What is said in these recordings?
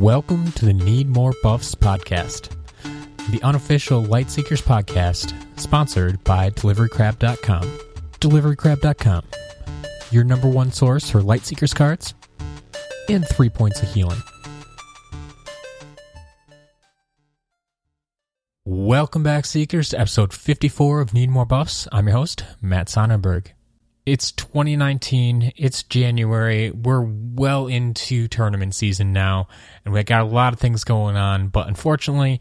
Welcome to the Need More Buffs podcast, the unofficial Lightseekers podcast, sponsored by DeliveryCrab.com. DeliveryCrab.com, your number one source for Lightseekers cards and three points of healing. Welcome back, Seekers, to episode 54 of Need More Buffs. I'm your host, Matt Sonnenberg. It's 2019. It's January. We're well into tournament season now, and we got a lot of things going on. But unfortunately,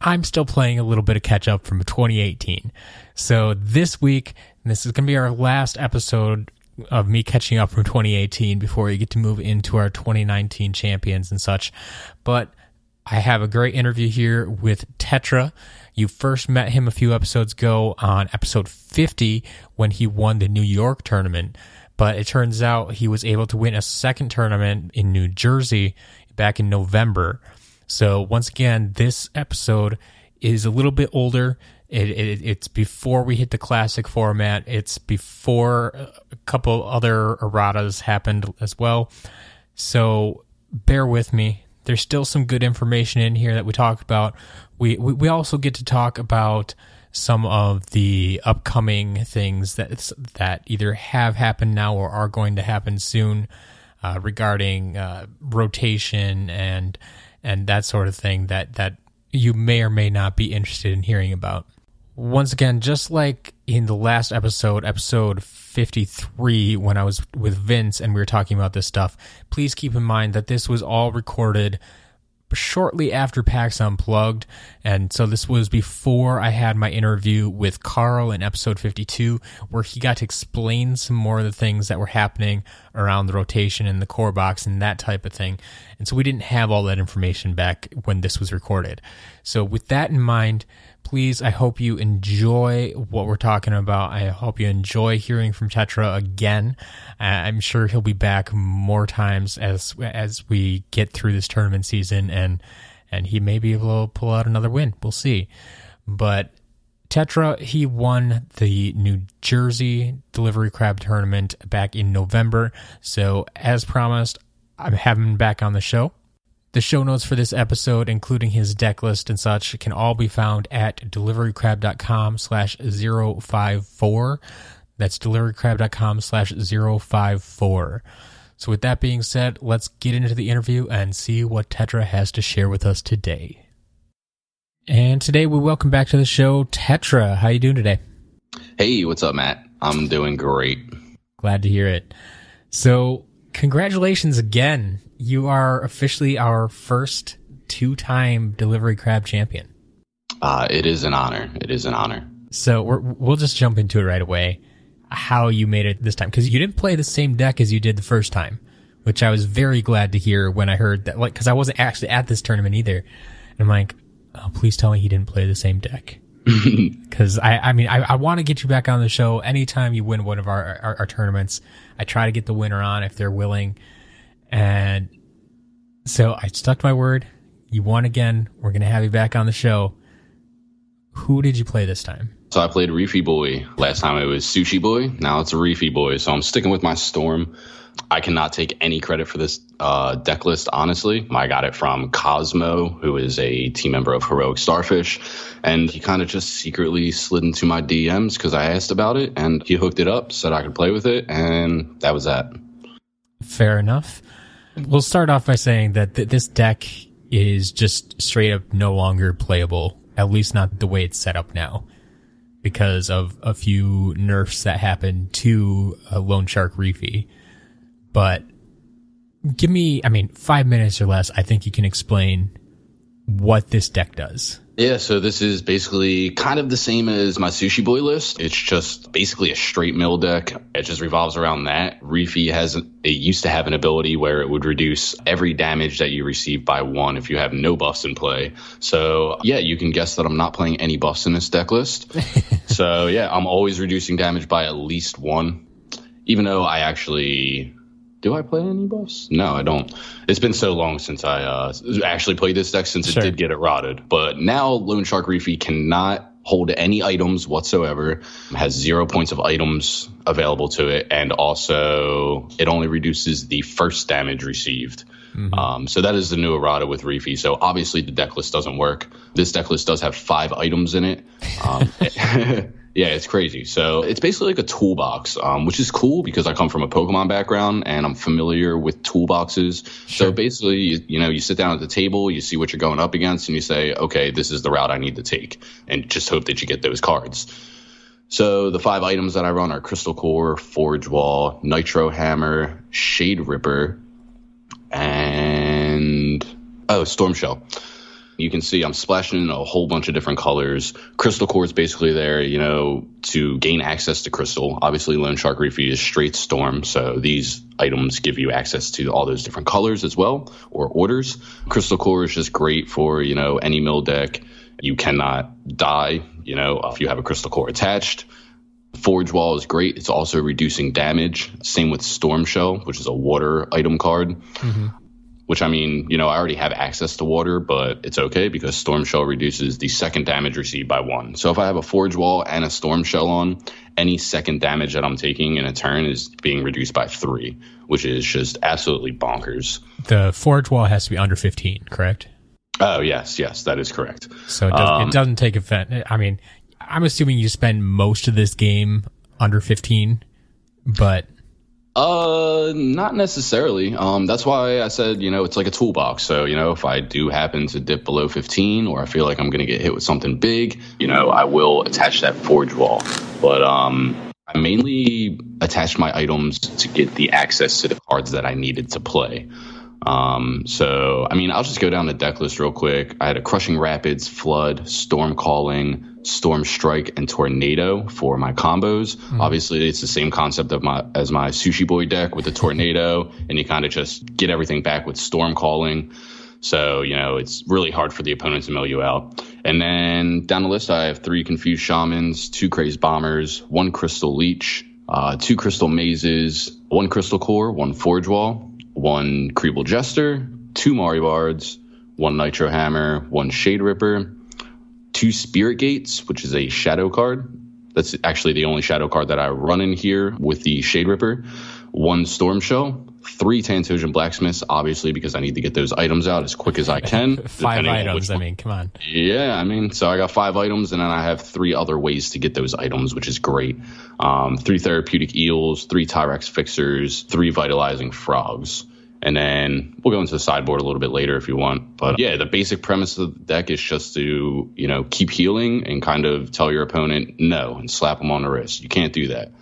I'm still playing a little bit of catch up from 2018. So this week, this is going to be our last episode of me catching up from 2018 before we get to move into our 2019 champions and such. But I have a great interview here with Tetra. You first met him a few episodes ago on episode 50 when he won the New York tournament. But it turns out he was able to win a second tournament in New Jersey back in November. So, once again, this episode is a little bit older. It, it, it's before we hit the classic format. It's before a couple other erratas happened as well. So, bear with me there's still some good information in here that we talk about. We, we, we also get to talk about some of the upcoming things that that either have happened now or are going to happen soon uh, regarding uh, rotation and and that sort of thing that that you may or may not be interested in hearing about. Once again, just like in the last episode, episode 53 when I was with Vince and we were talking about this stuff, please keep in mind that this was all recorded shortly after PAX Unplugged. And so this was before I had my interview with Carl in episode 52, where he got to explain some more of the things that were happening around the rotation and the core box and that type of thing. And so we didn't have all that information back when this was recorded. So with that in mind, please, I hope you enjoy what we're talking about. I hope you enjoy hearing from Tetra again. Uh, I'm sure he'll be back more times as as we get through this tournament season, and and he may be able to pull out another win. We'll see. But Tetra, he won the New Jersey Delivery Crab Tournament back in November. So, as promised, I'm having him back on the show. The show notes for this episode, including his deck list and such, can all be found at deliverycrab.com slash 054. That's deliverycrab.com slash 054. So with that being said, let's get into the interview and see what Tetra has to share with us today. And today we welcome back to the show Tetra. How you doing today? Hey, what's up, Matt? I'm doing great. Glad to hear it. So, congratulations again you are officially our first two-time delivery crab champion. Uh, it is an honor. It is an honor. So we will just jump into it right away. How you made it this time because you didn't play the same deck as you did the first time, which I was very glad to hear when I heard that. Like, because I wasn't actually at this tournament either, and I'm like, oh, please tell me he didn't play the same deck. Because I, I mean, I, I want to get you back on the show anytime you win one of our, our, our tournaments. I try to get the winner on if they're willing. And so I stuck to my word. You won again. We're going to have you back on the show. Who did you play this time? So I played Reefy Boy. Last time it was Sushi Boy. Now it's a Reefy Boy. So I'm sticking with my Storm. I cannot take any credit for this uh, deck list, honestly. I got it from Cosmo, who is a team member of Heroic Starfish. And he kind of just secretly slid into my DMs because I asked about it. And he hooked it up, said I could play with it. And that was that. Fair enough. We'll start off by saying that th- this deck is just straight up no longer playable, at least not the way it's set up now, because of a few nerfs that happened to a Loan Shark Reefy. But give me, I mean, five minutes or less, I think you can explain what this deck does. Yeah, so this is basically kind of the same as my Sushi Boy list. It's just basically a straight mill deck. It just revolves around that. Reefy has it used to have an ability where it would reduce every damage that you receive by one if you have no buffs in play. So yeah, you can guess that I'm not playing any buffs in this deck list. so yeah, I'm always reducing damage by at least one. Even though I actually do I play any buffs? No, I don't. It's been so long since I uh, actually played this deck since sure. it did get it rotted. But now Loan Shark Reefy cannot hold any items whatsoever, has zero points of items available to it, and also it only reduces the first damage received. Mm-hmm. Um, so that is the new errata with Reefy. So obviously the deck list doesn't work. This deck list does have five items in it. Um, yeah, it's crazy. So it's basically like a toolbox, um, which is cool because I come from a Pokemon background and I'm familiar with toolboxes. Sure. So basically, you, you know, you sit down at the table, you see what you're going up against, and you say, okay, this is the route I need to take, and just hope that you get those cards. So the five items that I run are Crystal Core, Forge Wall, Nitro Hammer, Shade Ripper, and oh, Storm Shell. You can see I'm splashing in a whole bunch of different colors. Crystal Core is basically there, you know, to gain access to Crystal. Obviously, Lone Shark Reefy is straight Storm, so these items give you access to all those different colors as well, or orders. Crystal Core is just great for, you know, any mill deck. You cannot die you know, if you have a crystal core attached. Forge Wall is great. It's also reducing damage. Same with Storm Shell, which is a water item card. Mm-hmm. Which I mean, you know, I already have access to water, but it's okay because Storm Shell reduces the second damage received by one. So if I have a Forge Wall and a Storm Shell on, any second damage that I'm taking in a turn is being reduced by three, which is just absolutely bonkers. The Forge Wall has to be under 15, correct? Oh yes, yes, that is correct. So it, does, um, it doesn't take effect. I mean, I'm assuming you spend most of this game under 15, but uh, not necessarily. Um, that's why I said you know it's like a toolbox. So you know if I do happen to dip below 15, or I feel like I'm going to get hit with something big, you know I will attach that forge wall. But um, I mainly attached my items to get the access to the cards that I needed to play. Um, so, I mean, I'll just go down the deck list real quick. I had a Crushing Rapids, Flood, Storm Calling, Storm Strike, and Tornado for my combos. Mm-hmm. Obviously, it's the same concept of my as my Sushi Boy deck with the Tornado, and you kind of just get everything back with Storm Calling. So, you know, it's really hard for the opponents to mill you out. And then down the list, I have three Confused Shamans, two Crazed Bombers, one Crystal Leech, uh, two Crystal Mazes, one Crystal Core, one Forge Wall, one Creeble Jester, two Marebards, one Nitro Hammer, one Shade Ripper, two Spirit Gates, which is a shadow card. That's actually the only shadow card that I run in here with the Shade Ripper, one Storm Shell, three Tantosian Blacksmiths, obviously, because I need to get those items out as quick as I can. five items, I mean, come on. Yeah, I mean, so I got five items, and then I have three other ways to get those items, which is great. Um, three Therapeutic Eels, three Tyrax Fixers, three Vitalizing Frogs. And then we'll go into the sideboard a little bit later if you want. But yeah, the basic premise of the deck is just to, you know, keep healing and kind of tell your opponent no and slap them on the wrist. You can't do that.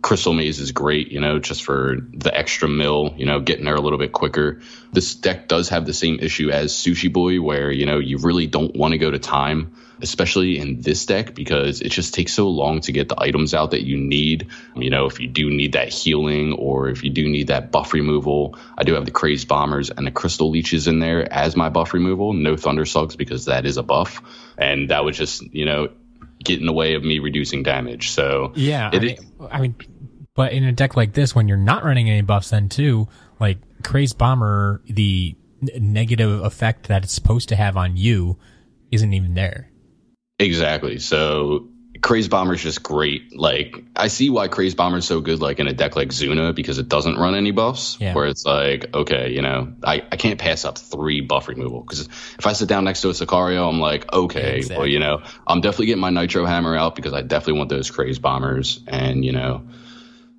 Crystal Maze is great, you know, just for the extra mill, you know, getting there a little bit quicker. This deck does have the same issue as Sushi Boy, where, you know, you really don't want to go to time, especially in this deck, because it just takes so long to get the items out that you need. You know, if you do need that healing or if you do need that buff removal, I do have the Crazed Bombers and the Crystal Leeches in there as my buff removal. No Thunder Slugs because that is a buff. And that was just, you know, get in the way of me reducing damage. So yeah, I mean, I mean, but in a deck like this, when you're not running any buffs, then too, like Crazed Bomber, the negative effect that it's supposed to have on you isn't even there. Exactly. So Crazed Bomber is just great. Like I see why Crazed Bomber is so good, like in a deck like Zuna, because it doesn't run any buffs. Yeah. Where it's like, okay, you know, I, I can't pass up three buff removal because if I sit down next to a Sicario, I'm like, okay, exactly. well, you know, I'm definitely getting my Nitro Hammer out because I definitely want those Crazed Bombers, and you know,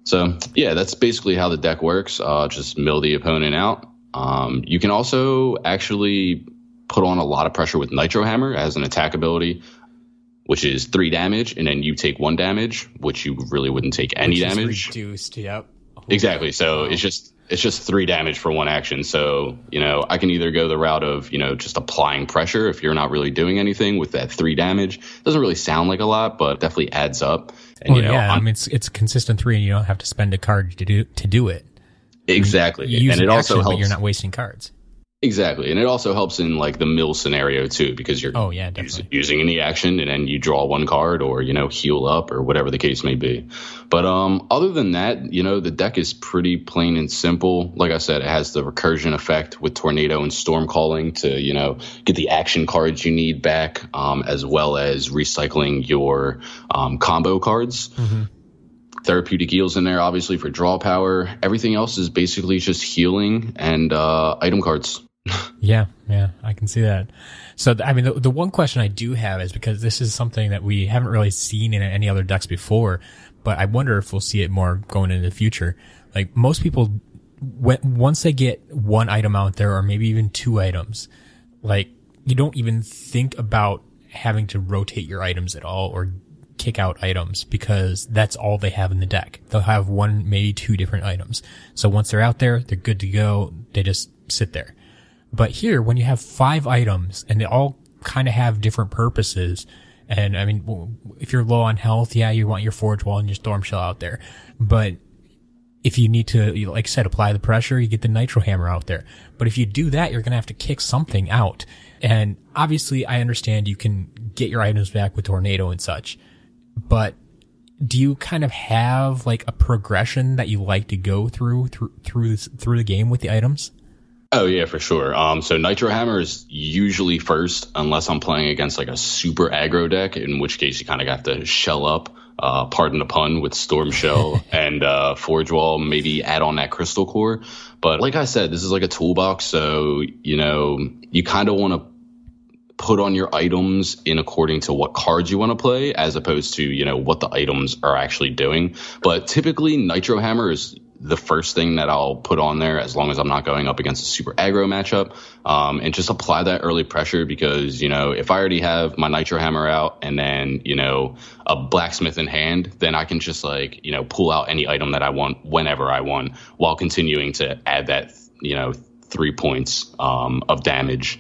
so yeah, that's basically how the deck works. Uh, just mill the opponent out. Um, you can also actually put on a lot of pressure with Nitro Hammer as an attack ability which is three damage, and then you take one damage, which you really wouldn't take any damage. reduced, yep. Exactly. So it's just it's just three damage for one action. So you know I can either go the route of you know just applying pressure if you're not really doing anything with that three damage. Doesn't really sound like a lot, but definitely adds up. And well, you know, yeah, I'm, i mean it's it's consistent three, and you don't have to spend a card to do to do it. Exactly, you and it also helps. But you're not wasting cards. Exactly, and it also helps in like the mill scenario too, because you're oh yeah definitely. using any action, and then you draw one card or you know heal up or whatever the case may be. But um, other than that, you know the deck is pretty plain and simple. Like I said, it has the recursion effect with tornado and storm calling to you know get the action cards you need back, um, as well as recycling your um, combo cards. Mm-hmm Therapeutic Eels in there, obviously, for draw power. Everything else is basically just healing and uh, item cards. yeah, yeah, I can see that. So, I mean, the, the one question I do have is because this is something that we haven't really seen in any other decks before, but I wonder if we'll see it more going into the future. Like most people, when, once they get one item out there, or maybe even two items, like you don't even think about having to rotate your items at all or kick out items because that's all they have in the deck. They'll have one, maybe two different items. So once they're out there, they're good to go. They just sit there. But here, when you have five items and they all kind of have different purposes, and I mean, if you're low on health, yeah, you want your Forge Wall and your Storm Shell out there. But if you need to, like I said, apply the pressure, you get the Nitro Hammer out there. But if you do that, you're going to have to kick something out. And obviously, I understand you can get your items back with Tornado and such. But do you kind of have like a progression that you like to go through through through this, through the game with the items? Oh yeah, for sure. Um, so Nitro Hammer is usually first, unless I'm playing against like a super aggro deck, in which case you kind of have to shell up. Uh, pardon the pun with Storm Shell and uh, Forge Wall, maybe add on that Crystal Core. But like I said, this is like a toolbox, so you know you kind of want to put on your items in according to what cards you want to play as opposed to you know what the items are actually doing but typically nitro hammer is the first thing that I'll put on there as long as I'm not going up against a super aggro matchup. Um, and just apply that early pressure because, you know, if I already have my Nitro Hammer out and then, you know, a blacksmith in hand, then I can just like, you know, pull out any item that I want whenever I want while continuing to add that, you know, three points um, of damage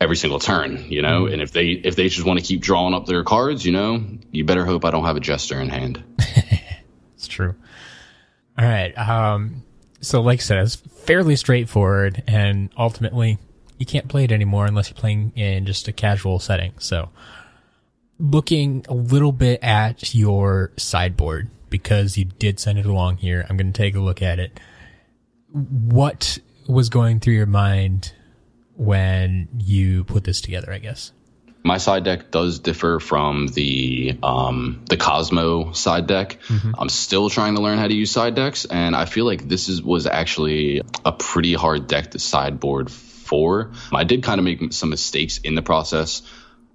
every single turn, you know. Mm-hmm. And if they if they just want to keep drawing up their cards, you know, you better hope I don't have a jester in hand. it's true. All right. Um, so, like I said, it's fairly straightforward, and ultimately, you can't play it anymore unless you're playing in just a casual setting. So, looking a little bit at your sideboard because you did send it along here, I'm going to take a look at it. What was going through your mind when you put this together? I guess my side deck does differ from the um, the Cosmo side deck. Mm-hmm. I'm still trying to learn how to use side decks, and I feel like this is was actually a pretty hard deck to sideboard for. I did kind of make some mistakes in the process.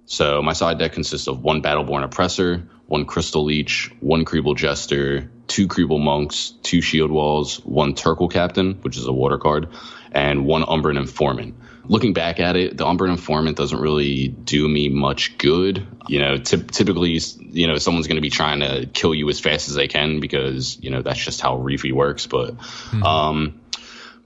So my side deck consists of one Battleborn Oppressor, one Crystal Leech, one Creeble Jester, two Creeble Monks, two Shield Walls, one Turkle Captain, which is a water card, and one Umbran Informant looking back at it, the Umbran Informant doesn't really do me much good. You know, t- typically, you know, someone's going to be trying to kill you as fast as they can because, you know, that's just how Reefy works. But mm-hmm. um,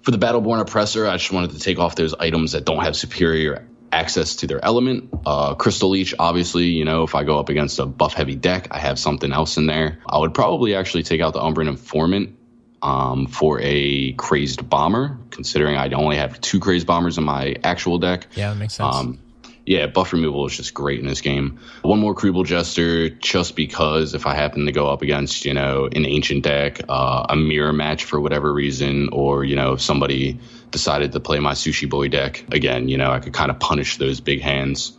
for the Battleborn Oppressor, I just wanted to take off those items that don't have superior access to their element. Uh, Crystal Leech, obviously, you know, if I go up against a buff heavy deck, I have something else in there. I would probably actually take out the Umbran Informant um, for a crazed bomber, considering I only have two crazed bombers in my actual deck. Yeah, that makes sense. Um, yeah, buff removal is just great in this game. One more Creeble Jester, just because if I happen to go up against, you know, an ancient deck, uh, a mirror match for whatever reason, or, you know, if somebody decided to play my Sushi Boy deck, again, you know, I could kind of punish those big hands.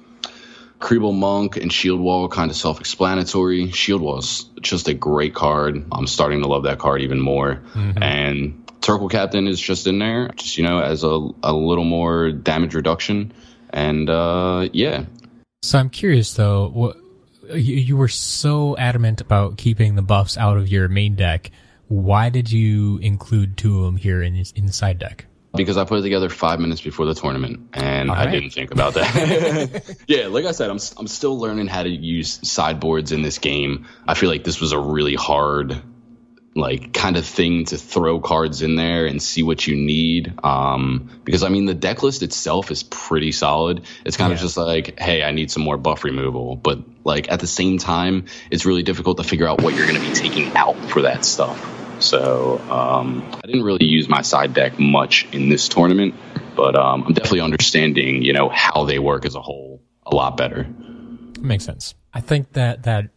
Creeble Monk and Shield Wall kind of self explanatory. Shield Wall is just a great card. I'm starting to love that card even more. Mm-hmm. And Turkle Captain is just in there, just, you know, as a, a little more damage reduction. And uh, yeah. So I'm curious though, what you, you were so adamant about keeping the buffs out of your main deck. Why did you include two of them here in, in the side deck? Because I put it together five minutes before the tournament, and right. I didn't think about that. yeah, like I said, I'm I'm still learning how to use sideboards in this game. I feel like this was a really hard, like kind of thing to throw cards in there and see what you need. Um, because I mean, the deck list itself is pretty solid. It's kind yeah. of just like, hey, I need some more buff removal, but like at the same time, it's really difficult to figure out what you're going to be taking out for that stuff. So um, I didn't really use my side deck much in this tournament, but um, I'm definitely understanding, you know, how they work as a whole a lot better. Makes sense. I think that that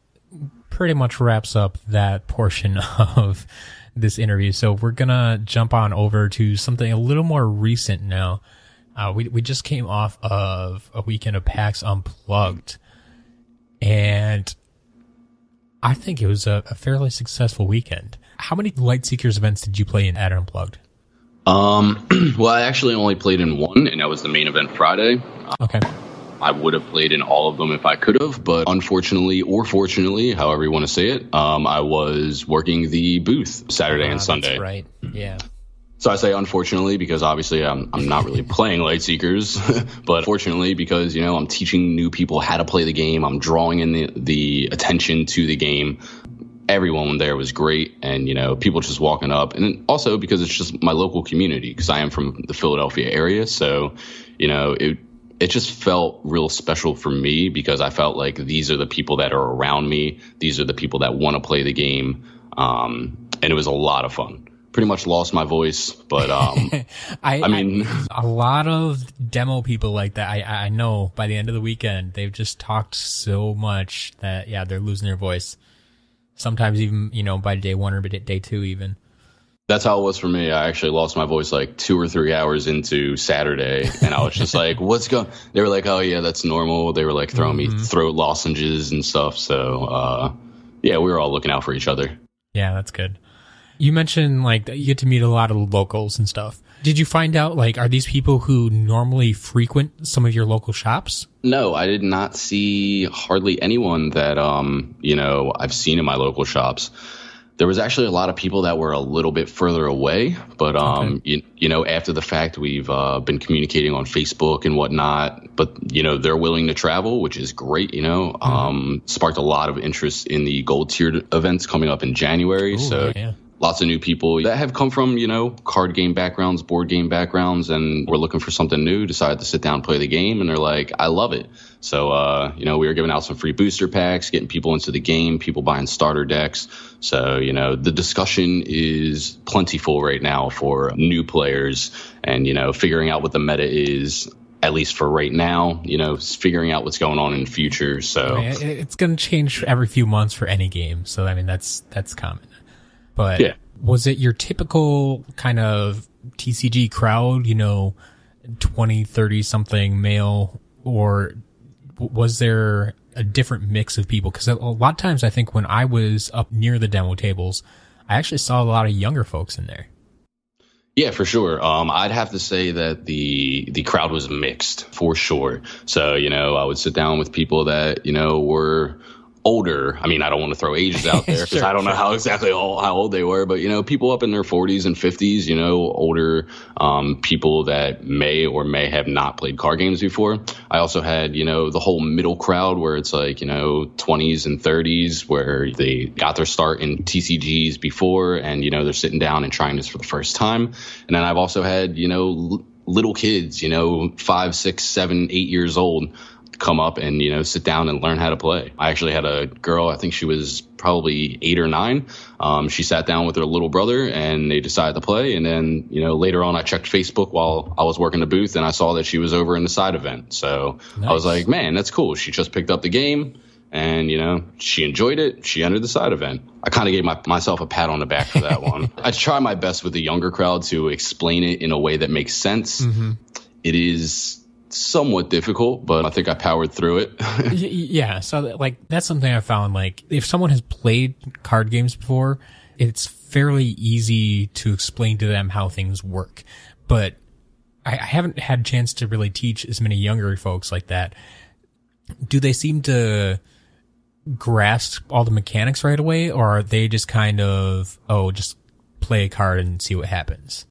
pretty much wraps up that portion of this interview. So we're gonna jump on over to something a little more recent now. Uh, we we just came off of a weekend of PAX Unplugged, and I think it was a, a fairly successful weekend. How many Lightseekers events did you play in at Unplugged? Um, well, I actually only played in one, and that was the main event Friday. Okay. I would have played in all of them if I could have, but unfortunately, or fortunately, however you want to say it, um, I was working the booth Saturday and Ah, Sunday. That's right. Yeah. So I say unfortunately because obviously I'm, I'm not really playing Lightseekers, but fortunately because, you know, I'm teaching new people how to play the game. I'm drawing in the, the attention to the game. Everyone there was great and, you know, people just walking up. And also because it's just my local community because I am from the Philadelphia area. So, you know, it, it just felt real special for me because I felt like these are the people that are around me. These are the people that want to play the game. Um, and it was a lot of fun. Pretty much lost my voice, but um, I, I mean, a lot of demo people like that. I, I know by the end of the weekend, they've just talked so much that, yeah, they're losing their voice. Sometimes even, you know, by day one or by day two, even. that's how it was for me. I actually lost my voice like two or three hours into Saturday, and I was just like, "What's going?" They were like, "Oh yeah, that's normal." They were like throwing me throat lozenges and stuff. So uh, yeah, we were all looking out for each other. Yeah, that's good. You mentioned like you get to meet a lot of locals and stuff. Did you find out like are these people who normally frequent some of your local shops? No, I did not see hardly anyone that um, you know I've seen in my local shops. There was actually a lot of people that were a little bit further away, but um, you, you know, after the fact, we've uh, been communicating on Facebook and whatnot. But you know, they're willing to travel, which is great. You know, um, sparked a lot of interest in the gold tiered events coming up in January. so yeah. Lots of new people that have come from you know card game backgrounds board game backgrounds and we're looking for something new decided to sit down and play the game and they're like i love it so uh, you know we were giving out some free booster packs getting people into the game people buying starter decks so you know the discussion is plentiful right now for new players and you know figuring out what the meta is at least for right now you know figuring out what's going on in the future so it's going to change every few months for any game. So I mean that's that's common. But Yeah. was it your typical kind of TCG crowd, you know, 20, 30 something male or was there a different mix of people? A a lot of times I think when I was up near the demo tables, I actually saw a lot of younger folks in there. Yeah, for sure. Um, I'd have to say that the the crowd was mixed for sure. So you know, I would sit down with people that you know were older. I mean, I don't want to throw ages out there because Sure, I don't know how exactly all, how old they were, but you know, people up in their 40s and 50s. You know, older um, people that may or may have not played card games before. I also had you know the whole middle crowd where it's like you know 20s and 30s where they got their start in TCGs before, and you know they're sitting down and trying this for the first time. And then I've also had you know l- little kids, you know five, six, seven, eight years old come up and you know sit down and learn how to play. I actually had a girl, I think she was probably eight or nine. Um, she sat down with her little brother and they decided to play. And then you know later on, I checked Facebook while I was working the booth and I saw that she was over in the side event. So I was like, man, that's cool. She just picked up the game. And you know she enjoyed it. She entered the side event. I kind of gave my, myself a pat on the back for that one. I try my best with the younger crowd to explain it in a way that makes sense. It is somewhat difficult, but I think I powered through it. Yeah so like that's something i found like if someone has played card games before it's fairly easy to explain to them how things work. But I, I haven't had a chance to really teach as many younger folks like that. Do they seem to grasp all the mechanics right away or are they just kind of oh just play a card and see what happens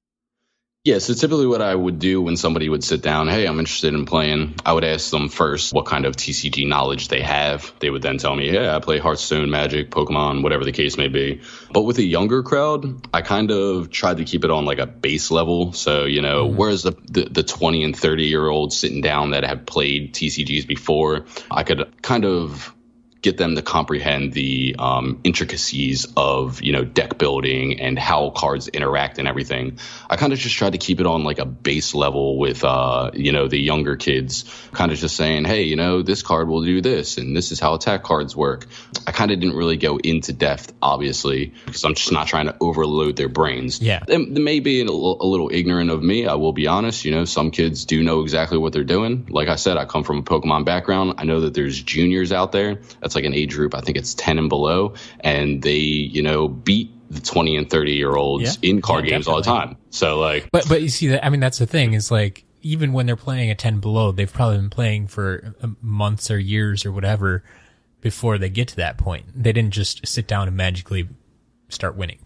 yeah, so typically what I would do when somebody would sit down, hey, I'm interested in playing, I would ask them first what kind of TCG knowledge they have. They would then tell me, yeah, I play Hearthstone, Magic, Pokemon, whatever the case may be. But with a younger crowd, I kind of tried to keep it on like a base level. So, you know, mm-hmm. whereas the, the, the 20 and 30 year olds sitting down that have played TCGs before, I could kind of get them to comprehend the um, intricacies of you know deck building and how cards interact and everything. I kind of just tried to keep it on like a base level with uh, you know the younger kids, kind of just saying, hey, you know this card will do this and this is how attack cards work. I kind of didn't really go into depth, obviously, because I'm just not trying to overload their brains. Yeah. It may be a little, a little ignorant of me. I will be honest. You know, some kids do know exactly what they're doing. Like I said, I come from a Pokemon background. I know that there's juniors out there. That's That's like an age group. I think it's 10 and below. And they, you know, beat the 20 and 30 year olds Yeah. in card Yeah, games all the time. So like, But but you see that I mean that's the thing is like even when they're playing a 10 below they've probably been playing for uh, months or years or whatever before they get to that point. They didn't just sit down and magically start winning.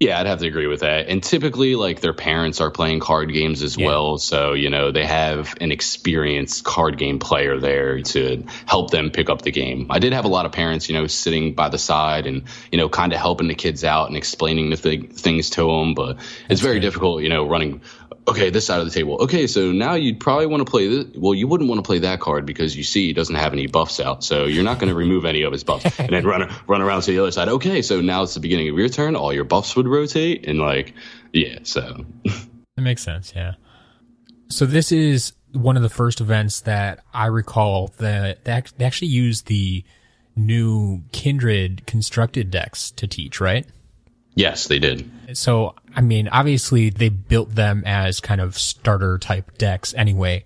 Yeah, I'd have to agree with that. And typically, like their parents are playing card games as Yeah. well, so you know they have an experienced card game player there to help them pick up the game. I did have a lot of parents, you know, sitting by the side and you know, kind of helping the kids out and explaining the th- things to them. But it's very difficult, you know, running. Okay, this side of the table. Okay, so now you'd probably want to play this. Well, you wouldn't want to play that card because you see he doesn't have any buffs out, so you're not going to remove any of his buffs. And then run run around to the other side. Okay, so now it's the beginning of your turn. All your buffs would rotate, and like, yeah. So That makes sense, yeah. So this is one of the first events that I recall that they they actually used the new Kindred constructed decks to teach, right? Yes, they did. So, I mean, obviously they built them as kind of starter type decks anyway.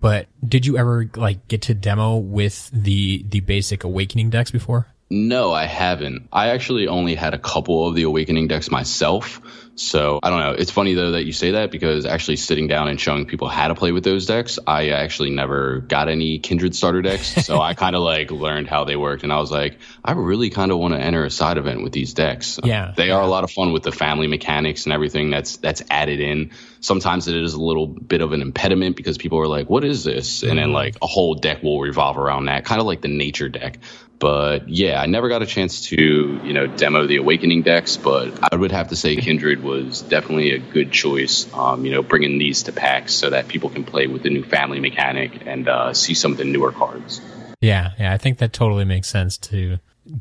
But did you ever like get to demo with the the basic awakening decks before? No, I haven't. I actually only had a couple of the Awakening decks myself. So I don't know. It's funny though that you say that because actually sitting down and showing people how to play with those decks, I actually never got any Kindred starter decks. So I kind of like learned how they worked, and I was like, I really kind of want to enter a side event with these decks. Yeah, they are a lot of fun with the family mechanics and everything that's that's added in. Sometimes it is a little bit of an impediment because people are like, "What is this?" And then mm-hmm. like a whole deck will revolve around that, kind of like the nature deck. But yeah, I never got a chance to, you know, demo the Awakening decks, but I would have to say Kindred was definitely a good choice. Um, you know, bringing these to PAX so that people can play with the new family mechanic and uh, see some of the newer cards. Yeah, yeah, I think that totally makes sense to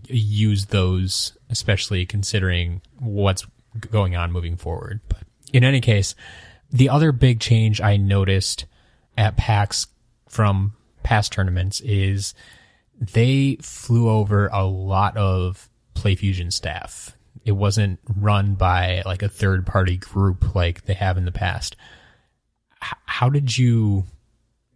use those, especially considering what's going on moving forward. But in any case, the other big change I noticed at PAX from past tournaments is they flew over a lot of PlayFusion staff. It wasn't run by like a third party group like they have in the past. H- how did you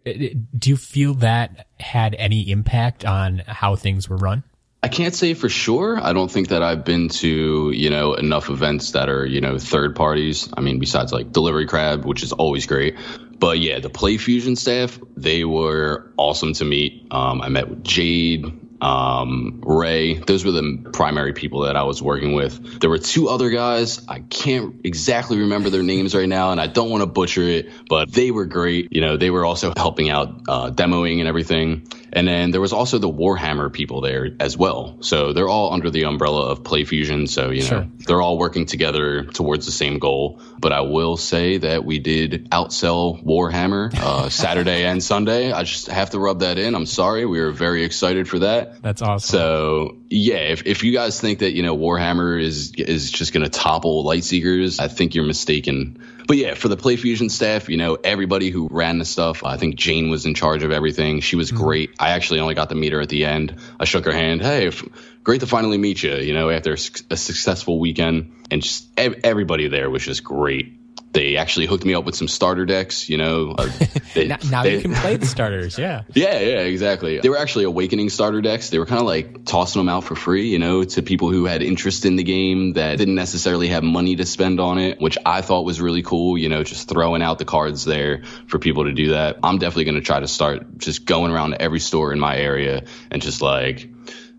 do you feel that had any impact on how things were run? I can't say for sure. I don't think that I've been to, you know, enough events that are, you know, third parties. I mean, besides like Delivery Crab, which is always great. But yeah, the PlayFusion staff, they were awesome to meet. Um, I met with Jade, um, Ray. Those were the primary people that I was working with. There were two other guys. I can't exactly remember their names right now, and I don't want to butcher it, but they were great. You know, they were also helping out uh, demoing and everything. And then there was also the Warhammer people there as well. So they're all under the umbrella of PlayFusion. So, you know, Sure. they're all working together towards the same goal. But I will say that we did outsell Warhammer uh, Saturday and Sunday. I just have to rub that in. I'm sorry. We were very excited for that. That's awesome. So yeah, if, if you guys think that you know Warhammer is is just going to topple Lightseekers, I think you're mistaken. But yeah, for the PlayFusion staff, you know everybody who ran the stuff. I think Jane was in charge of everything. She was mm-hmm. great. I actually only got to meet her at the end. I shook her hand. Hey, f- great to finally meet you. You know, after a, suc- a successful weekend, and just ev- everybody there was just great. They actually hooked me up with some starter decks. You know, uh, they- now, now they- you can play the starters. Yeah. yeah, yeah, exactly. They were actually awakening starter decks. They were kind of like tossing them out for free, you know, to people who had interest in the game that didn't necessarily have money to spend on it, which I thought was really cool, you know, just throwing out the cards there for people to do that. I'm definitely going to try to start just going around to every store in my area and just like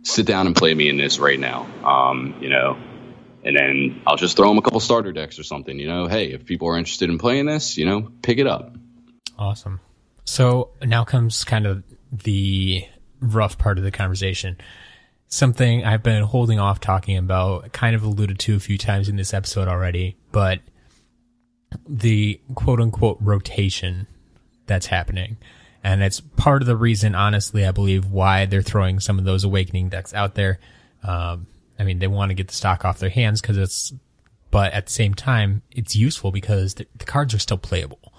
sit down and play me in this right now. Um, you know, and then I'll just throw them a couple starter decks or something, you know. Hey, if people are interested in playing this, you know, pick it up. Awesome. So now comes kind of the rough part of the conversation. Something I've been holding off talking about, kind of alluded to a few times in this episode already, but the quote unquote rotation that's happening. And it's part of the reason, honestly, I believe why they're throwing some of those awakening decks out there. Um, I mean, they want to get the stock off their hands because it's, but at the same time, it's useful because the, the cards are still playable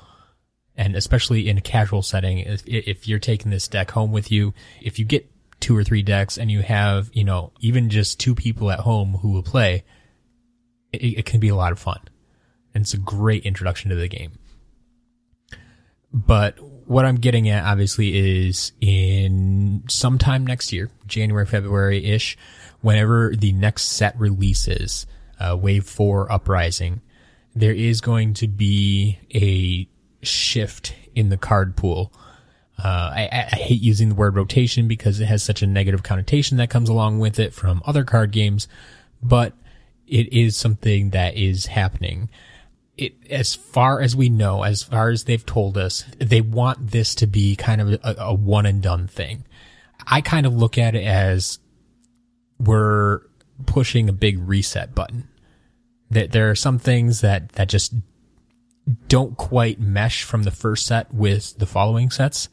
and especially in a casual setting, if, if you're taking this deck home with you, if you get two or three decks and you have, you know, even just two people at home who will play, it, it can be a lot of fun. And it's a great introduction to the game. But what I'm getting at obviously is in sometime next year, January, February ish, whenever the next set releases, uh, Wave 4 Uprising, there is going to be a shift in the card pool. Uh, I, I, hate using the word rotation because it has such a negative connotation that comes along with it from other card games, but it is something that is happening. It, as far as we know, as far as they've told us, they want this to be kind of a, a one and done thing. I kind of look at it as we're pushing a big reset button. That there are some things that, that just don't quite mesh from the first set with the following sets.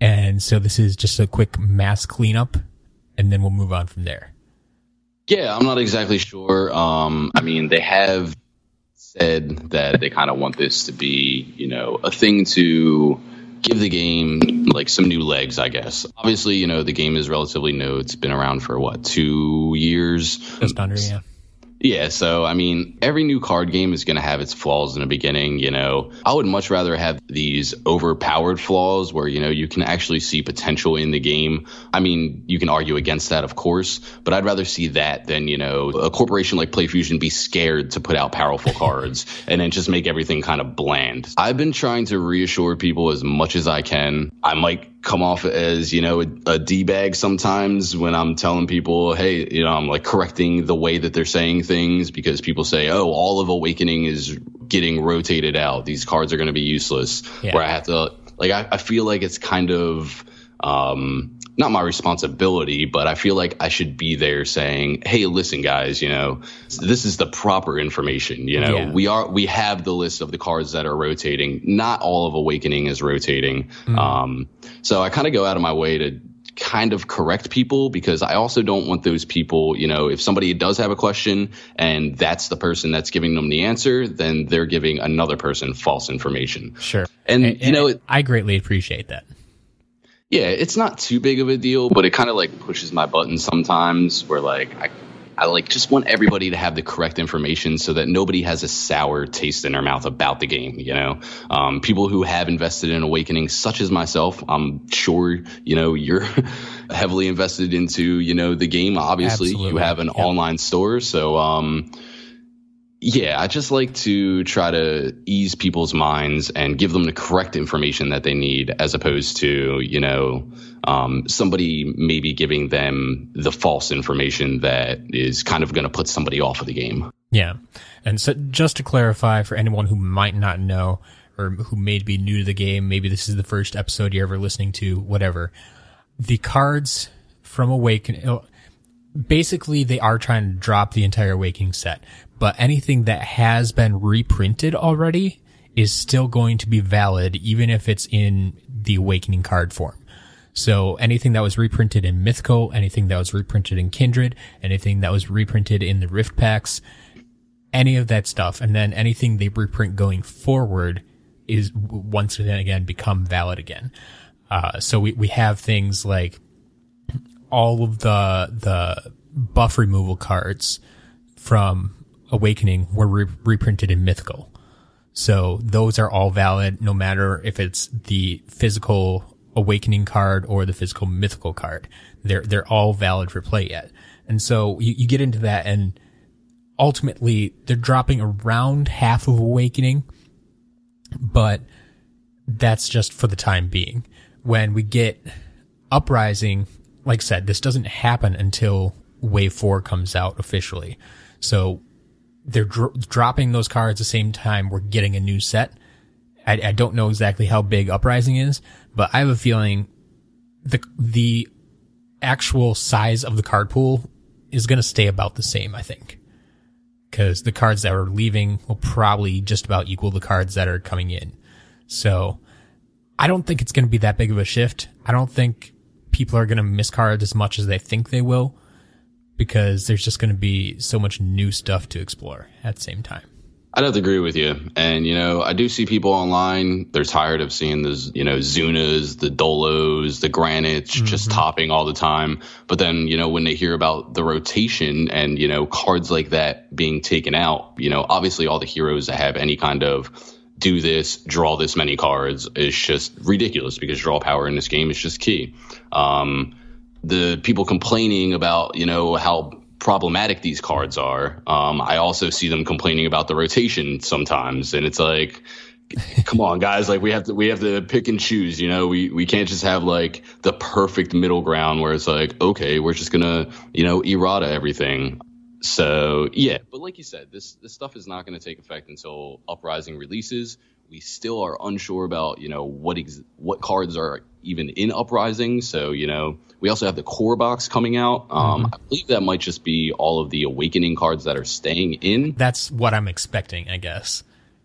And so this is just a quick mass cleanup and then we'll move on from there. Yeah, I'm not exactly sure. Um, I mean, they have said that they kind of want this to be, you know, a thing to the game like some new legs, I guess. Obviously, you know, the game is relatively new. It's been around for what, two years? Just under, yeah. Yeah, so I mean, every new card game is going to have its flaws in the beginning. You know, I would much rather have these overpowered flaws where, you know, you can actually see potential in the game. I mean, you can argue against that, of course, but I'd rather see that than, you know, a corporation like PlayFusion be scared to put out powerful cards and then just make everything kind of bland. I've been trying to reassure people as much as I can. I might come off as you know a, a d-bag sometimes when i'm telling people hey you know i'm like correcting the way that they're saying things because people say oh all of awakening is getting rotated out these cards are going to be useless yeah. where i have to like I, I feel like it's kind of um not my responsibility, but I feel like I should be there saying, "Hey, listen, guys, you know, this is the proper information. You know, yeah. we are we have the list of the cards that are rotating. Not all of Awakening is rotating. Mm. Um, so I kind of go out of my way to kind of correct people because I also don't want those people, you know, if somebody does have a question and that's the person that's giving them the answer, then they're giving another person false information. Sure. And, and you know, it, I greatly appreciate that yeah, it's not too big of a deal, but it kind of like pushes my buttons sometimes where like I, I like just want everybody to have the correct information so that nobody has a sour taste in their mouth about the game. You know, um, people who have invested in Awakening, such as myself, I'm sure you know you're heavily invested into you know the game. Obviously, Absolutely. you have an yep. online store, so um, yeah, I just like to try to ease people's minds and give them the correct information that they need, as opposed to, you know, um, somebody maybe giving them the false information that is kind of going to put somebody off of the game. Yeah. And so just to clarify for anyone who might not know or who may be new to the game, maybe this is the first episode you're ever listening to, whatever. The cards from Awaken, basically they are trying to drop the entire Awakening set but anything that has been reprinted already is still going to be valid, even if it's in the Awakening card form. So anything that was reprinted in Mythical, anything that was reprinted in Kindred, anything that was reprinted in the Rift packs, any of that stuff, and then anything they reprint going forward is once and again become valid again. Uh, so we, we have things like all of the the buff removal cards from Awakening were re- reprinted in Mythical. So those are all valid no matter if it's the physical Awakening card or the physical Mythical card. They're, they're all valid for play yet. And so you, you get into that and ultimately they're dropping around half of Awakening, but that's just for the time being. When we get Uprising, like I said, this doesn't happen until Wave 4 comes out officially. So they're dro- dropping those cards the same time we're getting a new set. I, I don't know exactly how big Uprising is, but I have a feeling the the actual size of the card pool is going to stay about the same. I think because the cards that are leaving will probably just about equal the cards that are coming in. So I don't think it's going to be that big of a shift. I don't think people are going to miss cards as much as they think they will because there's just going to be so much new stuff to explore at the same time. I'd have to agree with you. And, you know, I do see people online, they're tired of seeing those, you know, Zunas, the Dolos, the Granites mm-hmm. just topping all the time. But then, you know, when they hear about the rotation and, you know, cards like that being taken out, you know, obviously all the heroes that have any kind of do this, draw this many cards is just ridiculous because draw power in this game is just key. Um, the people complaining about, you know, how problematic these cards are. Um, I also see them complaining about the rotation sometimes, and it's like, come on, guys, like we have to we have to pick and choose. You know, we we can't just have like the perfect middle ground where it's like, okay, we're just gonna you know errata everything. So yeah, but like you said, this this stuff is not going to take effect until Uprising releases. We still are unsure about you know what ex- what cards are even in Uprising. So you know we also have the core box coming out. Um, mm-hmm. I believe that might just be all of the Awakening cards that are staying in. That's what I'm expecting. I guess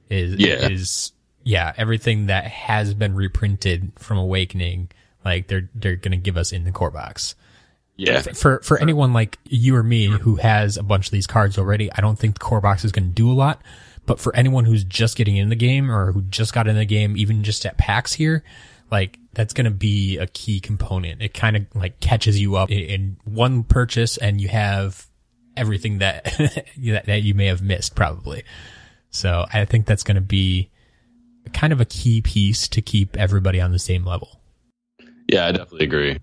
is yeah. is yeah everything that has been reprinted from Awakening. Like they're they're going to give us in the core box. Yeah. For for anyone like you or me who has a bunch of these cards already, I don't think the core box is going to do a lot. But for anyone who's just getting in the game or who just got in the game, even just at PAX here, like that's going to be a key component. It kind of like catches you up in, one purchase and you have everything that, that you may have missed probably. So I think that's going to be kind of a key piece to keep everybody on the same level. Yeah, I definitely agree.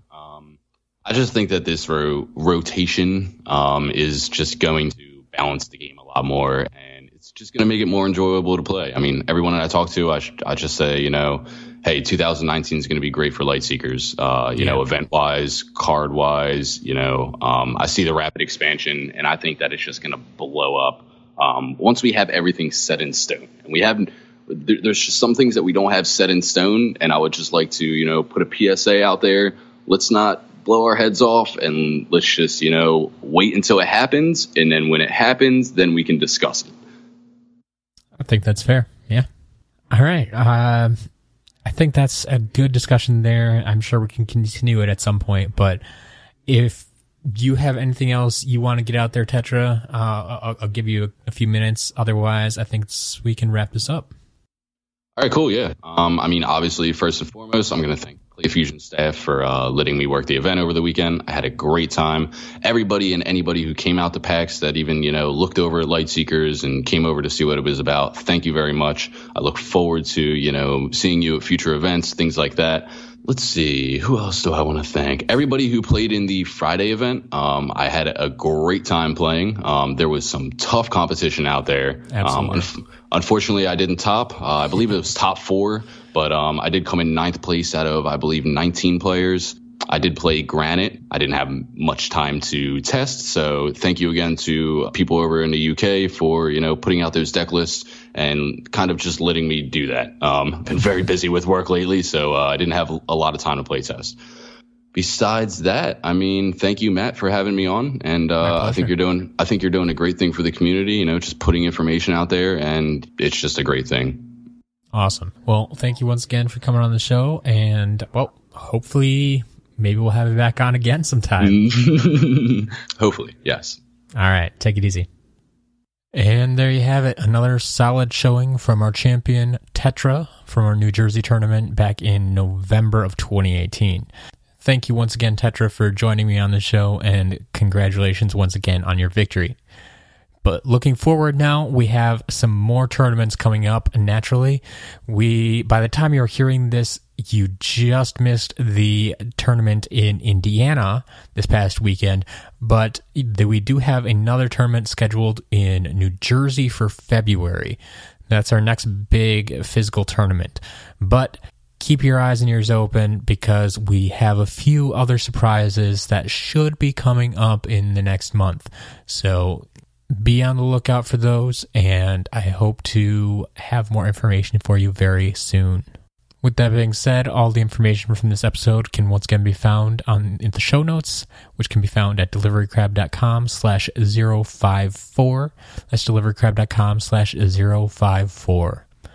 I just think that this ro- rotation um, is just going to balance the game a lot more, and it's just going to make it more enjoyable to play. I mean, everyone that I talk to, I, sh- I just say, you know, hey, 2019 is going to be great for Lightseekers. Uh, you yeah. know, event wise, card wise. You know, um, I see the rapid expansion, and I think that it's just going to blow up um, once we have everything set in stone. And we haven't. There, there's just some things that we don't have set in stone, and I would just like to, you know, put a PSA out there. Let's not blow our heads off and let's just, you know, wait until it happens. And then when it happens, then we can discuss it. I think that's fair. Yeah. All right. Uh, I think that's a good discussion there. I'm sure we can continue it at some point, but if you have anything else you want to get out there, Tetra, uh, I'll, I'll, give you a, a, few minutes. Otherwise, I think we can wrap this up. All right, cool. Yeah. Um, I mean, obviously, first and foremost, I'm going to thank Fusion staff for uh, letting me work the event over the weekend. I had a great time. Everybody and anybody who came out to PAX that even you know looked over at Lightseekers and came over to see what it was about. Thank you very much. I look forward to you know seeing you at future events, things like that let's see who else do i want to thank everybody who played in the friday event um, i had a great time playing um, there was some tough competition out there um, un- unfortunately i didn't top uh, i believe it was top four but um, i did come in ninth place out of i believe 19 players I did play Granite. I didn't have much time to test, so thank you again to people over in the UK for you know putting out those deck lists and kind of just letting me do that. Um, I've been very busy with work lately, so uh, I didn't have a lot of time to play test. Besides that, I mean, thank you, Matt, for having me on, and uh, I think you're doing I think you're doing a great thing for the community. You know, just putting information out there, and it's just a great thing. Awesome. Well, thank you once again for coming on the show, and well, hopefully maybe we'll have you back on again sometime. Hopefully, yes. All right, take it easy. And there you have it. Another solid showing from our champion Tetra from our New Jersey tournament back in November of 2018. Thank you once again, Tetra, for joining me on the show, and congratulations once again on your victory. But looking forward now, we have some more tournaments coming up. Naturally, we by the time you're hearing this, you just missed the tournament in Indiana this past weekend, but we do have another tournament scheduled in New Jersey for February. That's our next big physical tournament. But keep your eyes and ears open because we have a few other surprises that should be coming up in the next month. So be on the lookout for those, and I hope to have more information for you very soon. With that being said, all the information from this episode can once again be found on in the show notes, which can be found at deliverycrab.com slash 054. That's deliverycrab.com slash 054. I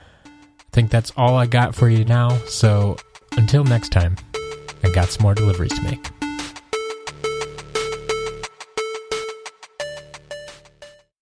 think that's all I got for you now, so until next time, I got some more deliveries to make.